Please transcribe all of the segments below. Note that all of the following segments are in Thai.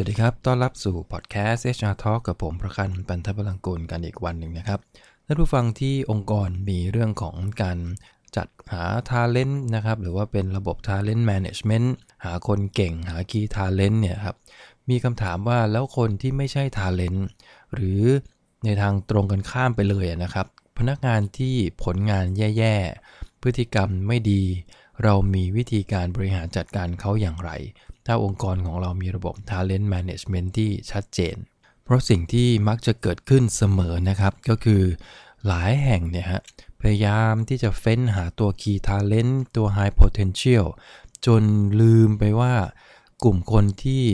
วัสดีครับ ต้อนรับสู่พอดแคสต์ HR Talk กับผมประคันปันทพลังกุลกันอีกวันหนึ่งนะครับ ท่านผู้ฟังที่องค์กรมีเรื่องของการจัดหา Talent นะครับ หรือว่าเป็นระบบ Talent Management หาคนเก่งหา Key Talent เนี่ยครับ มีคำถามว่าแล้วคนที่ไม่ใช่ Talent หรือในทางตรงกันข้ามไปเลยนะครับ พนักงานที่ผลงานแย่ๆ พฤติกรรมไม่ดี เรามีวิธีการบริหารจัดการเขาอย่างไร ถ้าองค์กรของเรามีระบบ Talent Management ที่ชัดเจน เพราะสิ่งที่มักจะเกิดขึ้นเสมอนะครับ ก็คือหลายแห่งเนี่ยฮะพยายามที่จะเฟ้นหาตัว Key Talent ตัว High Potential จนลืมไปว่ากลุ่มคนที่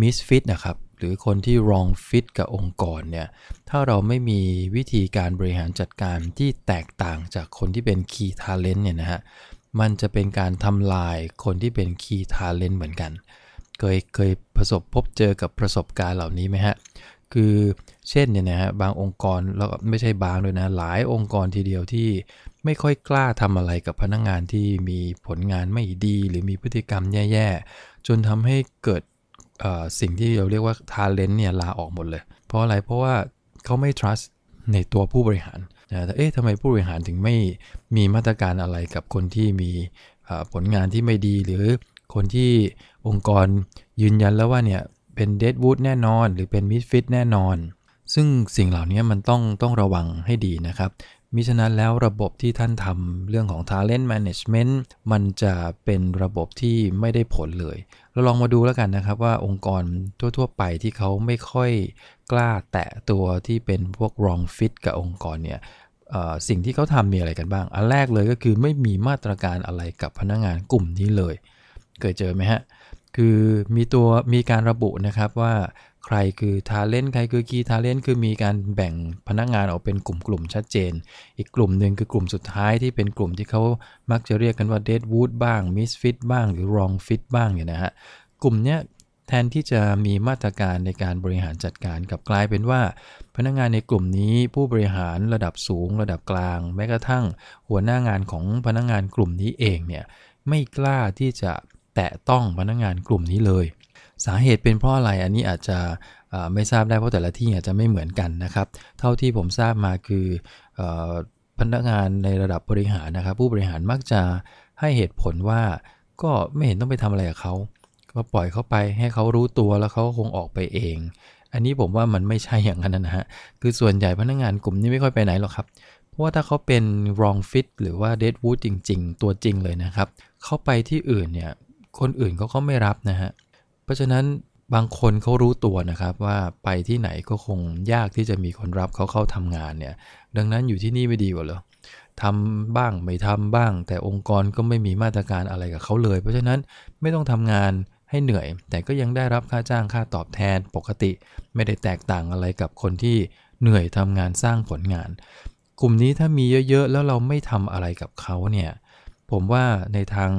Misfit นะครับหรือคนที่ wrong fit กับองค์กรเนี่ย ถ้าเราไม่มีวิธีการบริหารจัดการที่แตกต่างจากคนที่เป็น Key Talent เนี่ยนะฮะ มันจะเป็นการทำลายคนที่เป็น Key Talent เหมือนกัน เคยเคยประสบพบเจอกับประสบการณ์เหล่านี้ไหมฮะ คือเช่นเนี่ยนะฮะบางองค์กรแล้วไม่ใช่บางด้วยนะหลายองค์กรทีเดียวที่ไม่ค่อยกล้าทำอะไรกับพนักงงานที่มีผลงานไม่ดีหรือมีพฤติกรรมแย่ๆ จนทำให้เกิดสิ่งที่เราเรียกว่า talent เนี่ยลาออกหมดเลย เพราะอะไรเพราะว่าเขาไม่ trust ในตัวผู้บริหาร นะแต่เอ๊ะทำไมผู้บริหารถึงไม่มีมาตรการอะไรกับคนที่มีผลงานที่ไม่ดีหรือคนที่องค์กรยืนยันแล้วว่าเนี่ยเป็นเดดวูดแน่นอน หรือเป็นมิดฟิตแน่นอน ซึ่งสิ่งเหล่านี้มันต้องต้องระวังให้ดีนะครับ มิฉะนั้นแล้วระบบที่ท่านทำเรื่องของ Talent Management มันจะเป็นระบบที่ไม่ได้ผลเลย เราลองมาดูแล้วกันนะครับว่าองค์กรทั่ว ๆ ไปที่เขาไม่ค่อยกล้าแตะตัวที่เป็นพวก wrong fit กับองค์กรเนี่ยสิ่งที่เขาทำมีอะไรกันบ้าง อันแรกเลยก็คือไม่มีมาตรการอะไรกับพนักงงานกลุ่มนี้เลย เคยเจอไหมฮะ คือมีตัวมีการระบุนะครับว่า ใครคือ Talent ใครคือ Key Talent คือมีการแบ่งพนักงานออกเป็นกลุ่มๆชัดเจน อีกกลุ่มหนึ่งคือกลุ่มสุดท้ายที่เป็นกลุ่มที่เขามักจะเรียกกันว่า Deadwood บ้าง Misfit บ้างหรือ Wrong Fit บ้างเนี่ยนะฮะกลุ่มเนี้ยแทนที่จะมีมาตรการในการบริหารจัดการกับกลายเป็นว่า พนักงานในกลุ่มนี้ผู้บริหารระดับสูง ระดับกลาง แม้กระทั่งหัวหน้างานของพนักงานกลุ่มนี้เองเนี่ยไม่กล้าที่จะแตะต้องพนักงานกลุ่มนี้เลย สาเหตุเป็นเพราะอะไรอันนี้อาจจะไม่ทราบได้เพราะแต่ละที่อาจจะไม่เหมือนกันนะครับ เท่าที่ผมทราบมาคือพนักงานในระดับบริหารนะครับ ผู้บริหารมักจะให้เหตุผลว่าก็ไม่เห็นต้องไปทำอะไรกับเขาก็ปล่อยเขาไปให้เขารู้ตัวแล้วเขาคงออกไปเอง อันนี้ผมว่ามันไม่ใช่อย่างนั้นนะฮะคือส่วนใหญ่พนักงานกลุ่มนี้ไม่ค่อยไปไหนหรอกครับเพราะว่าถ้าเขาเป็น wrong fit หรือว่า deadwood จริง ๆ ตัวจริงเลยนะครับ เข้าไปที่อื่นเนี่ยคนอื่นเขาก็ไม่รับนะฮะเพราะฉะนั้นบางคนเขารู้ตัวนะครับว่าไปที่ไหนก็คงยากที่จะมีคนรับเขาเข้าทำงานเนี่ย ดังนั้นอยู่ที่นี่ไม่ดีกว่าเหรอทำบ้างไม่ทำบ้าง แต่องค์กรก็ไม่มีมาตรการอะไรกับเขาเลย เพราะฉะนั้นไม่ต้องทำงานให้เหนื่อย แต่ก็ยังได้รับค่าจ้างค่าตอบแทนปกติ ไม่ได้แตกต่างอะไรกับคนที่เหนื่อยทำงานสร้างผลงาน กลุ่มนี้ถ้ามีเยอะๆ แล้วเราไม่ทำอะไรกับเขาเนี่ยผมว่าในทาง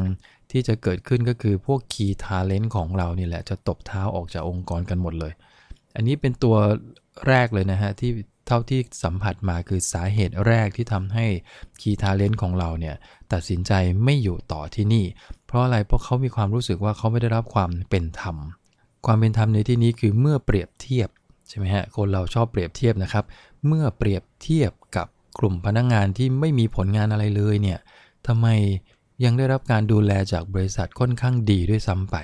ที่จะเกิดขึ้นก็คือพวก Key Talent ของเรานี่แหละ จะตบเท้าออกจากองค์กรกันหมดเลย อันนี้เป็นตัวแรกเลยนะฮะ ที่เท่าที่สัมผัสมาคือสาเหตุแรกที่ทำให้ Key Talent ของเราเนี่ย ตัดสินใจไม่อยู่ต่อที่นี่ เพราะอะไรเพราะเขามีความรู้สึกว่าเขาไม่ได้รับความเป็นธรรม ความเป็นธรรมในที่นี้คือเมื่อเปรียบเทียบใช่ไหมฮะคนเราชอบเปรียบเทียบนะครับ เมื่อเปรียบเทียบกับกลุ่มพนักงงานที่ไม่มีผลงานอะไรเลยเนี่ยทำไม ยังได้รับการดูแลจากบริษัทค่อนข้างดีด้วยซ้ำไป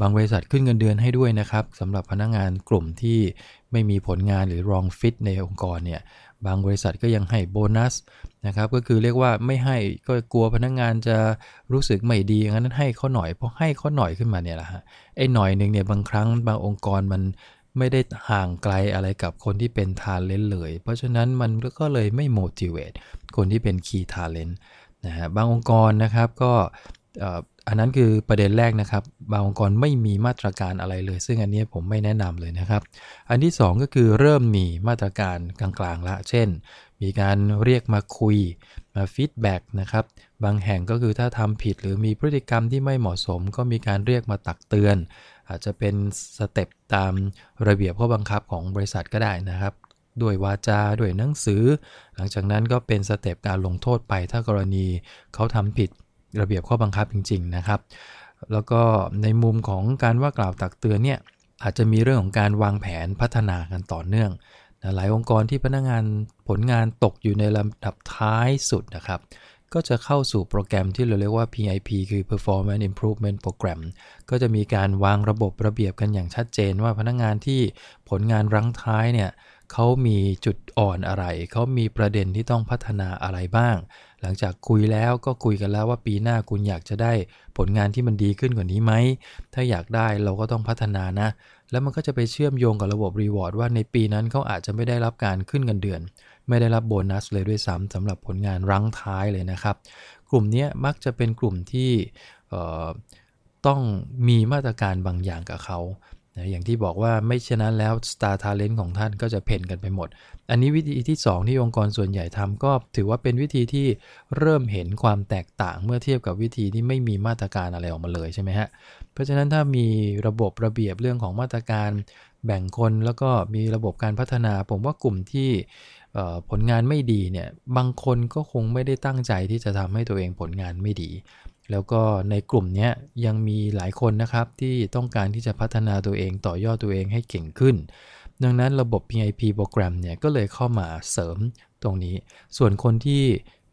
บางบริษัทขึ้นเงินเดือนให้ด้วยนะครับสำหรับพนักงงานกลุ่มที่ไม่มีผลงานหรือ wrong fit ในองค์กรเนี่ยบางบริษัทก็ยังให้โบนัสนะครับก็คือเรียกว่าไม่ให้ก็กลัวพนักงงานจะรู้สึกไม่ดีงั้นให้เขาหน่อยพอให้เขาหน่อยขึ้นมาเนี่ยแหละฮะไอ้หน่อยหนึ่งเนี่ยบางครั้งบางองค์กรมันไม่ได้ห่างไกลอะไรกับคนที่เป็นทาเลนต์เลย เพราะฉะนั้นมันก็เลยไม่ motivate คนที่เป็น key talent นะฮะบางองค์กรนะครับก็อันนั้นคือประเด็นแรกนะครับ บางองค์กรไม่มีมาตรการอะไรเลย ซึ่งอันนี้ผมไม่แนะนำเลยนะครับ อันที่ 2 ก็คือเริ่มมีมาตรการกลางๆละ เช่น มีการเรียกมาคุยมา feedback นะครับ บางแห่งก็คือถ้าทำผิดหรือมีพฤติกรรมที่ไม่เหมาะสม ก็มีการเรียกมาตักเตือน อาจจะเป็น step ตามระเบียบข้อบังคับของบริษัทก็ได้นะครับ ด้วยวาจาด้วยหนังสือ หลังจากนั้นก็เป็นสเต็ปการลงโทษไปถ้ากรณีเขาทำผิดระเบียบข้อบังคับจริง ๆ นะครับ แล้วก็ในมุมของการว่ากล่าวตักเตือนเนี่ยอาจจะมีเรื่องของการวางแผนพัฒนากันต่อเนื่องหลายองค์กรที่พนักงานผลงานตกอยู่ในลำดับท้ายสุดนะครับ ก็จะเข้าสู่โปรแกรมที่เราเรียกว่า PIP คือ Performance Improvement Program ก็จะมีการวางระบบระเบียบกันอย่างชัดเจนว่าพนักงานที่ผลงานรั้งท้ายเนี่ย เขามีจุดอ่อนอะไร เขามีประเด็นที่ต้องพัฒนาอะไรบ้าง หลังจากคุยแล้วก็คุยกันแล้วว่าปีหน้าคุณอยากจะได้ผลงานที่มันดีขึ้นกว่านี้ไหม ถ้าอยากได้เราก็ต้องพัฒนานะ แล้วมันก็จะไปเชื่อมโยงกับระบบรีวอร์ดว่าในปีนั้นเขาอาจจะไม่ได้รับการขึ้นเงินเดือน ไม่ได้รับโบนัสเลยด้วยซ้ำสำหรับผลงานรั้งท้ายเลยนะครับ กลุ่มนี้มักจะเป็นกลุ่มที่ต้องมีมาตรการบางอย่างกับเขา นะอย่างที่บอกว่าไม่เช่นนั้นแล้ว Star Talent ของท่านก็จะเพ่นกันไปหมด อันนี้วิธีที่ 2 ที่องค์กรส่วนใหญ่ทำก็ถือว่าเป็นวิธีที่เริ่มเห็นความแตกต่างเมื่อเทียบกับวิธีที่ไม่มีมาตรการอะไรออกมาเลยใช่ไหมฮะ เพราะฉะนั้นถ้ามีระบบระเบียบเรื่องของมาตรการแบ่งคนแล้วก็มีระบบการพัฒนา ผมว่ากลุ่มที่ผลงานไม่ดีเนี่ยบางคนก็คงไม่ได้ตั้งใจที่จะทำให้ตัวเองผลงานไม่ดี แล้วก็ในกลุ่มนี้ยังมีหลายคนนะครับที่ต้องการที่จะพัฒนาตัวเองต่อยอดตัวเองให้เก่งขึ้น ดังนั้นระบบ PIP โปรแกรมเนี่ยก็เลยเข้ามาเสริมตรงนี้ ส่วนคนที่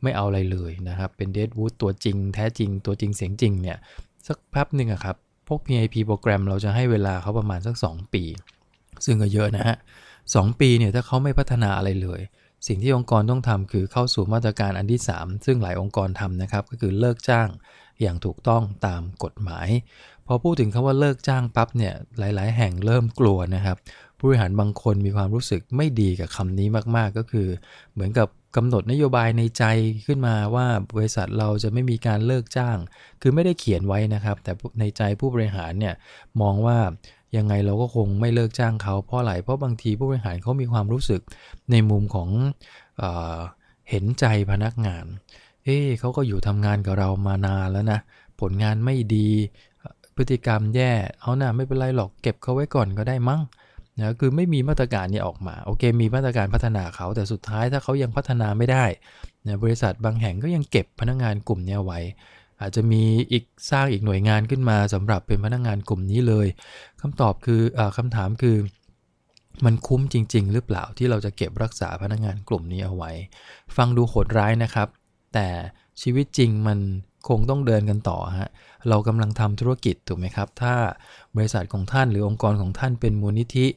ไม่เอาอะไรเลยนะครับ เป็นเดดวูดตัวจริง แท้จริงตัวจริงเสียงจริงเนี่ยสักแป๊บหนึ่งอะครับ พวก PIP โปรแกรมเราจะให้เวลาเขาประมาณสัก 2 ปี ซึ่งก็เยอะนะฮะสปีเนี่ยถ้าเขาไม่พัฒนาอะไรเลยสิ่งที่องค์กรต้องทำคือเข้าสู่มาตรการอันที่ 3 ซึ่งหลายองค์กรทำนะครับ ก็คือเลิกจ้าง อย่างถูกต้องตามกฎหมาย พอพูดถึงคำว่าเลิกจ้างปั๊บเนี่ยหลาย ๆ แห่งเริ่มกลัวนะครับผู้บริหารบางคนมีความรู้สึกไม่ดีกับคำนี้มาก ๆ ก็คือ เหมือนกับกำหนดนโยบายในใจขึ้นมาว่าบริษัทเราจะไม่มีการเลิกจ้าง คือไม่ได้เขียนไว้นะครับ แต่ในใจผู้บริหารเนี่ยมองว่ายังไงเราก็คงไม่เลิกจ้างเขาเพราะอะไรเพราะบางทีผู้บริหารเขามีความรู้สึกในมุมของเอเห็นใจพนักงาน เฮ้เขาก็อยู่ทำงานกับเรามานานแล้วนะ ผลงานไม่ดี พฤติกรรมแย่ เอานะ่ะไม่เป็นไรหรอก เก็บเขาไว้ก่อนก็ได้มั้งนะคือไม่มีมาตรการนี้ออกมา โอเค มีมาตรการพัฒนาเขา แต่สุดท้ายถ้าเขายังพัฒนาไม่ได้นะบริษัทบางแห่งก็ยังเก็บพนักงานกลุ่มนี้ไว้ อาจจะมีอีกสร้างอีกหน่วยงานขึ้นมาสำหรับเป็นพนักงานกลุ่มนี้เลยคำตอบคืออคำถามคือ มันคุ้มจริง ๆ หรือเปล่าที่เราจะเก็บรักษาพนักงานกลุ่มนี้เอาไว้ ฟังดูโหดร้ายนะครับ แต่ชีวิตจริงมันคงต้องเดินกันต่อฮะ เรากำลังทำธุรกิจถูกไหมครับ ถ้าบริษัทของท่านหรือองค์กรของท่านเป็นมูลนิธิ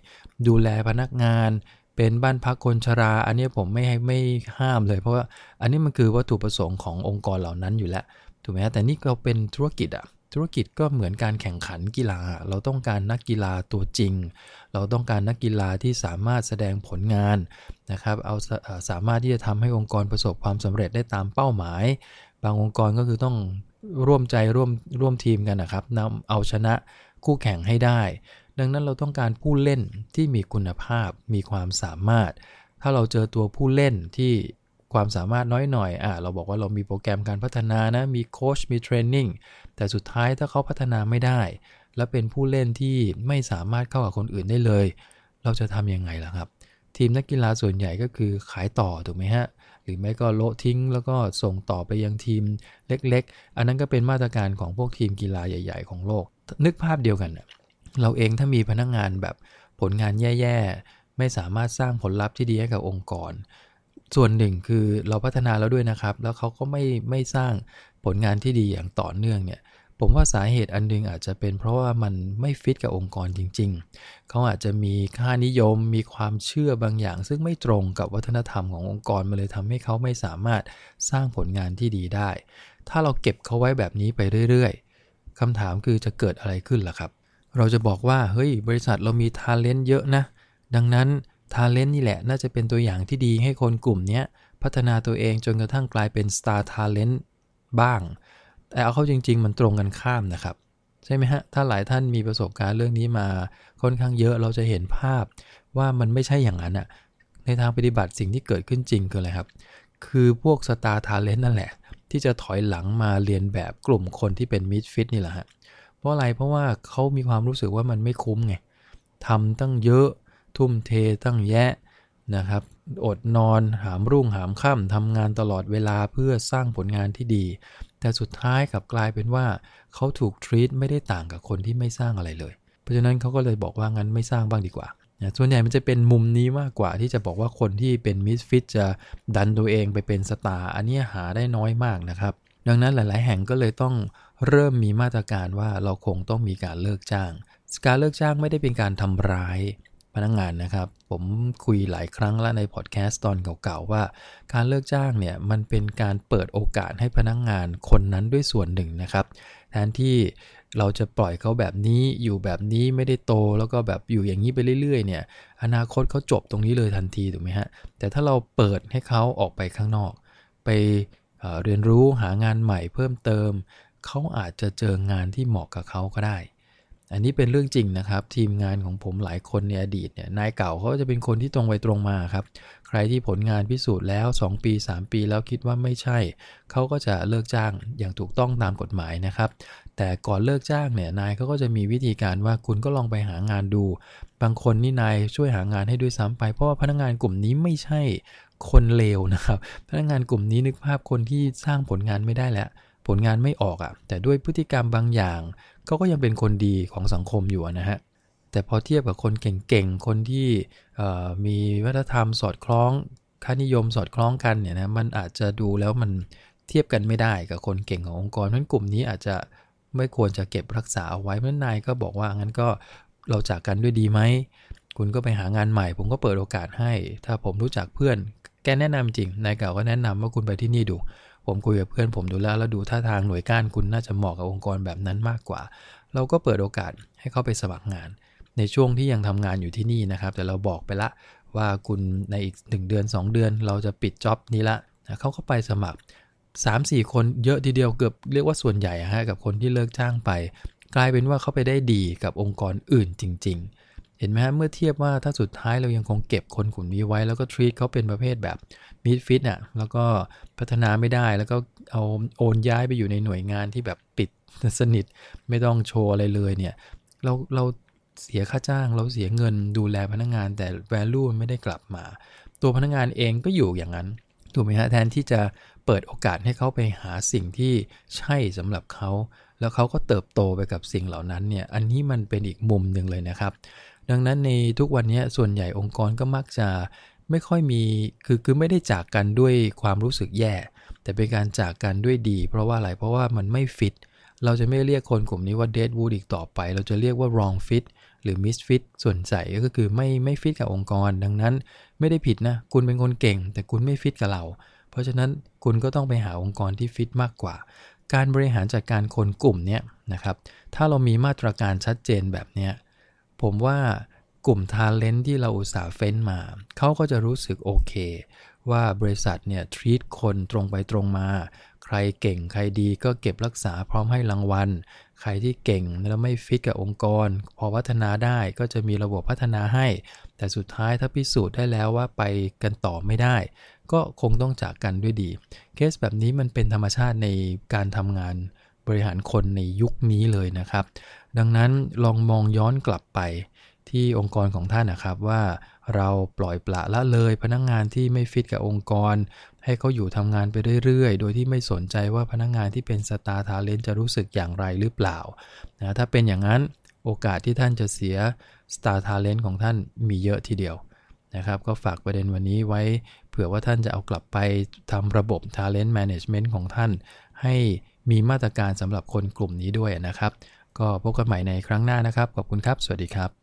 ดูแลพนักงาน เป็นบ้านพักคนชรา อันนี้ผมไม่ให้ไม่ห้ามเลย เพราะว่าอันนี้มันคือวัตถุประสงค์ขององค์กรเหล่านั้นอยู่แล้วถูกไหมฮะแต่นี่เราเป็นธุรกิจอะ ธุรกิจก็เหมือนการแข่งขันกีฬา เราต้องการนักกีฬาตัวจริง เราต้องการนักกีฬาที่สามารถแสดงผลงานนะครับ เอาสามารถที่จะทำให้องค์กรประสบความสำเร็จได้ตามเป้าหมาย บางองค์กรก็คือต้องร่วมใจร่วมร่วมทีมกันนะครับนำเอาชนะคู่แข่งให้ได้ ดังนั้นเราต้องการผู้เล่นที่มีคุณภาพมีความสามารถ ถ้าเราเจอตัวผู้เล่นที่ความสามารถน้อยหน่อยอะเราบอกว่าเรามีโปรแกรมการพัฒนานะ มีโค้ช มีเทรนนิ่ง แต่สุดท้ายถ้าเขาพัฒนาไม่ได้ และเป็นผู้เล่นที่ไม่สามารถเข้ากับคนอื่นได้เลย เราจะทำยังไงล่ะครับ ทีมนักกีฬาส่วนใหญ่ก็คือขายต่อถูกไหมฮะหรือไม่ก็โละทิ้ง แล้วก็ส่งต่อไปยังทีมเล็ก ๆ อันนั้นก็เป็นมาตรการของพวกทีมกีฬาใหญ่ ๆ ของโลก นึกภาพเดียวกันเราเองถ้ามีพนักงงานแบบผลงานแย่ๆ ไม่สามารถสร้างผลลัพธ์ที่ดีให้กับองค์กร ส่วนหนึ่งคือเราพัฒนาแล้วด้วยนะครับ แล้วเขาก็ไม่ไม่สร้าง ผลงานที่ดีอย่างต่อเนื่องเนี่ยผมว่าสาเหตุอันนึงอาจจะเป็นเพราะว่ามันไม่ฟิตกับองค์กรจริง ๆ เขาอาจจะมีค่านิยมมีความเชื่อบางอย่าง ซึ่งไม่ตรงกับวัฒนธรรมขององค์กรมาเลยทำให้เขาไม่สามารถสร้างผลงานที่ดีได้ ถ้าเราเก็บเขาไว้แบบนี้ไปเรื่อยๆคำถามคือจะเกิดอะไรขึ้นล่ะครับ เราจะบอกว่าเฮ้ยบริษัทเรามี talent เยอะนะ ดังนั้น talent นี่แหละน่าจะเป็นตัวอย่างที่ดีให้คนกลุ่มนี้พัฒนาตัวเองจนกระทั่งกลายเป็น Star Talent บ้าง แต่เอาเข้าจริง ๆ มันตรงกันข้ามนะครับ ใช่ไหมฮะ ถ้าหลายท่านมีประสบการณ์เรื่องนี้มาค่อนข้างเยอะเราจะเห็นภาพว่ามันไม่ใช่อย่างนั้นอะในทางปฏิบัติสิ่งที่เกิดขึ้นจริงคืออะไรครับ คือพวก Star Talent นั่นแหละ ที่จะถอยหลังมาเรียนแบบกลุ่มคนที่เป็นมิดฟิตนี่แหละฮะเพราะอะไรเพราะว่าเขามีความรู้สึกว่ามันไม่คุ้มไงทำตั้งเยอะทุ่มเทตั้งแยะ นะครับ อดนอนหามรุ่งหามค่ำทำงานตลอดเวลาเพื่อสร้างผลงานที่ดี แต่สุดท้ายกลับกลายเป็นว่าเขาถูก treat ไม่ได้ต่างกับคนที่ไม่สร้างอะไรเลย เพราะฉะนั้นเขาก็เลยบอกว่างั้นไม่สร้างบ้างดีกว่านะส่วนใหญ่มันจะเป็นมุมนี้มากกว่าที่จะบอกว่าคนที่เป็น misfit จะดันตัวเองไปเป็น star อันนี้หาได้น้อยมากนะครับ ดังนั้นหลาย ๆ แห่งก็เลยต้องเริ่มมีมาตรการว่าเราคงต้องมีการเลิกจ้าง การเลิกจ้างไม่ได้เป็นการทำร้าย พนักงงานนะครับ ผมคุยหลายครั้งแล้วในพอดแคสต์ตอนเก่าๆว่า การเลิกจ้างเนี่ยมันเป็นการเปิดโอกาสให้พนักงงานคนนั้นด้วยส่วนหนึ่งนะครับ แทนที่เราจะปล่อยเขาแบบนี้อยู่แบบนี้ไม่ได้โตแล้วก็แบบอยู่อย่างนี้ไปเรื่อยๆเนี่ย อนาคตเขาจบตรงนี้เลยทันทีถูกไหมฮะแต่ถ้าเราเปิดให้เขาออกไปข้างนอก ไปเเรียนรู้หางานใหม่เพิ่มเติมเขาอาจจะเจองานที่เหมาะกับเขาก็ได้ อันนี้เป็นเรื่องจริงนะครับ ทีมงานของผมหลายคนในอดีตเนี่ยนายเก่าเขาจะเป็นคนที่ตรงไปตรงมาครับ ใครที่ผลงานพิสูจน์แล้ว 2 ปี 3 ปีแล้วคิดว่าไม่ใช่ เขาก็จะเลิกจ้างอย่างถูกต้องตามกฎหมายนะครับ แต่ก่อนเลิกจ้างเนี่ยนายเขาก็จะมีวิธีการว่าคุณก็ลองไปหางานดู บางคนนี่นายช่วยหางานให้ด้วยซ้ำไป เพราะว่าพนักงานกลุ่มนี้ไม่ใช่คนเลวนะครับ พนักงานกลุ่มนี้นึกภาพคนที่สร้างผลงานไม่ได้แล้วผลงานไม่ออกอะ่ะแต่ด้วยพฤติกรรมบางอย่าง เขาก็ยังเป็นคนดีของสังคมอยู่นะฮะแต่พอเทียบกับคนเก่งๆ คนที่มีวัฒนธรรมสอดคล้องค่านิยมสอดคล้องกันเนี่ยนะมันอาจจะดูแล้วมันเทียบกันไม่ได้กับคนเก่งขององค์กรเพราะกลุ่มนี้อาจจะไม่ควรจะเก็บรักษาเอาไว้เพราะนายก็บอกว่างั้นก็เราจากกันด้วยดีไหมคุณก็ไปหางานใหม่ ผมก็เปิดโอกาสให้ ถ้าผมรู้จักเพื่อน แกแนะนำจริงนายเก่าก็แนะนำว่าคุณไปที่นี่ดู ผมคุยกับเพื่อนผมดูแล้วแล้วดูท่าทางหน่วยก้านคุณน่าจะเหมาะกับองค์กรแบบนั้นมากกว่า เราก็เปิดโอกาสให้เขาไปสมัครงาน ในช่วงที่ยังทำงานอยู่ที่นี่นะครับ แต่เราบอกไปละว่าคุณในอีก 1 เดือน 2 เดือน เราจะปิดจ็อบนี้ละเขาก็ไปสมัคร 3-4 คนเยอะทีเดียวเกือบเรียกว่าส่วนใหญ่ฮะกับคนที่เลิกจ้างไป กลายเป็นว่าเขาไปได้ดีกับองค์กรอื่นจริง ๆ เห็นไหมฮะเมื่อเทียบว่าถ้าสุดท้ายเรายังคงเก็บคนกลุ่มนี้ไว้ แล้วก็ทรีตเขาเป็นประเภทแบบมิดฟิตอะแล้วก็พัฒนาไม่ได้แล้วก็เอาโอนย้ายไปอยู่ในหน่วยงานที่แบบปิดสนิทไม่ต้องโชว์อะไรเลยเนี่ยเราเราเสียค่าจ้างเราเสียเงินดูแลพนักงงานแต่ value ไม่ได้กลับมา ตัวพนักงงานเองก็อยู่อย่างนั้นถูกไหมฮะแทนที่จะเปิดโอกาสให้เขาไปหาสิ่งที่ใช่สำหรับเขา แล้วเขาก็เติบโตไปกับสิ่งเหล่านั้นเนี่ยอันนี้มันเป็นอีกมุมหนึ่งเลยนะครับ ดังนั้นในทุกวันนี้ส่วนใหญ่องค์กรก็มักจะไม่ค่อยมีคือคือไม่ได้จากกันด้วยความรู้สึกแย่ แต่เป็นการจากกันด้วยดี เพราะว่าอะไรเพราะว่ามันไม่ฟิตเราจะไม่เรียกคนกลุ่มนี้ว่า dead wood อีกต่อไป เราจะเรียกว่า wrong fit หรือ misfit ส่วนใหญ่ก็คือไม่ไม่ฟิตกับองค์กร ดังนั้นไม่ได้ผิดนะ คุณเป็นคนเก่ง แต่คุณไม่ฟิตกับเรา เพราะฉะนั้นคุณก็ต้องไปหาองค์กรที่ฟิตมากกว่า การบริหารจัดการคนกลุ่มนี้นะครับถ้าเรามีมาตรการชัดเจนแบบนี้ ผมว่ากลุ่มทาเลนที่เราอุตส่าห์เฟ้นมา เขาก็จะรู้สึกโอเค ว่าบริษัทเนี่ยทรีตคนตรงไปตรงมา ใครเก่งใครดีก็เก็บรักษาพร้อมให้รางวัล ใครที่เก่งแล้วไม่ฟิตกับองค์กร พอพัฒนาได้ก็จะมีระบบพัฒนาให้ แต่สุดท้ายถ้าพิสูจน์ได้แล้วว่าไปกันต่อไม่ได้ ก็คงต้องจากกันด้วยดี เคสแบบนี้มันเป็นธรรมชาติในการทำงาน บริหารคนในยุคนี้เลยนะครับ ดังนั้นลองมองย้อนกลับไปที่องค์กรของท่านนะครับว่าเราปล่อยปละละเลยพนักงานที่ไม่ฟิตกับองค์กร ให้เขาอยู่ทำงานไปเรื่อยๆ โดยที่ไม่สนใจว่าพนักงานที่เป็น star talent จะรู้สึกอย่างไรหรือเปล่านะถ้าเป็นอย่างนั้นโอกาสที่ท่านจะเสียสตาร์ทาเลนของท่านมีเยอะทีเดียวนะครับ ก็ฝากประเด็นวันนี้ไว้เผื่อว่าท่านจะเอากลับไปทำระบบ Talent Management ของท่าน ให้ มีมาตรการสำหรับคนกลุ่มนี้ด้วยนะครับ ก็พบกันใหม่ในครั้งหน้านะครับ ขอบคุณครับ สวัสดีครับ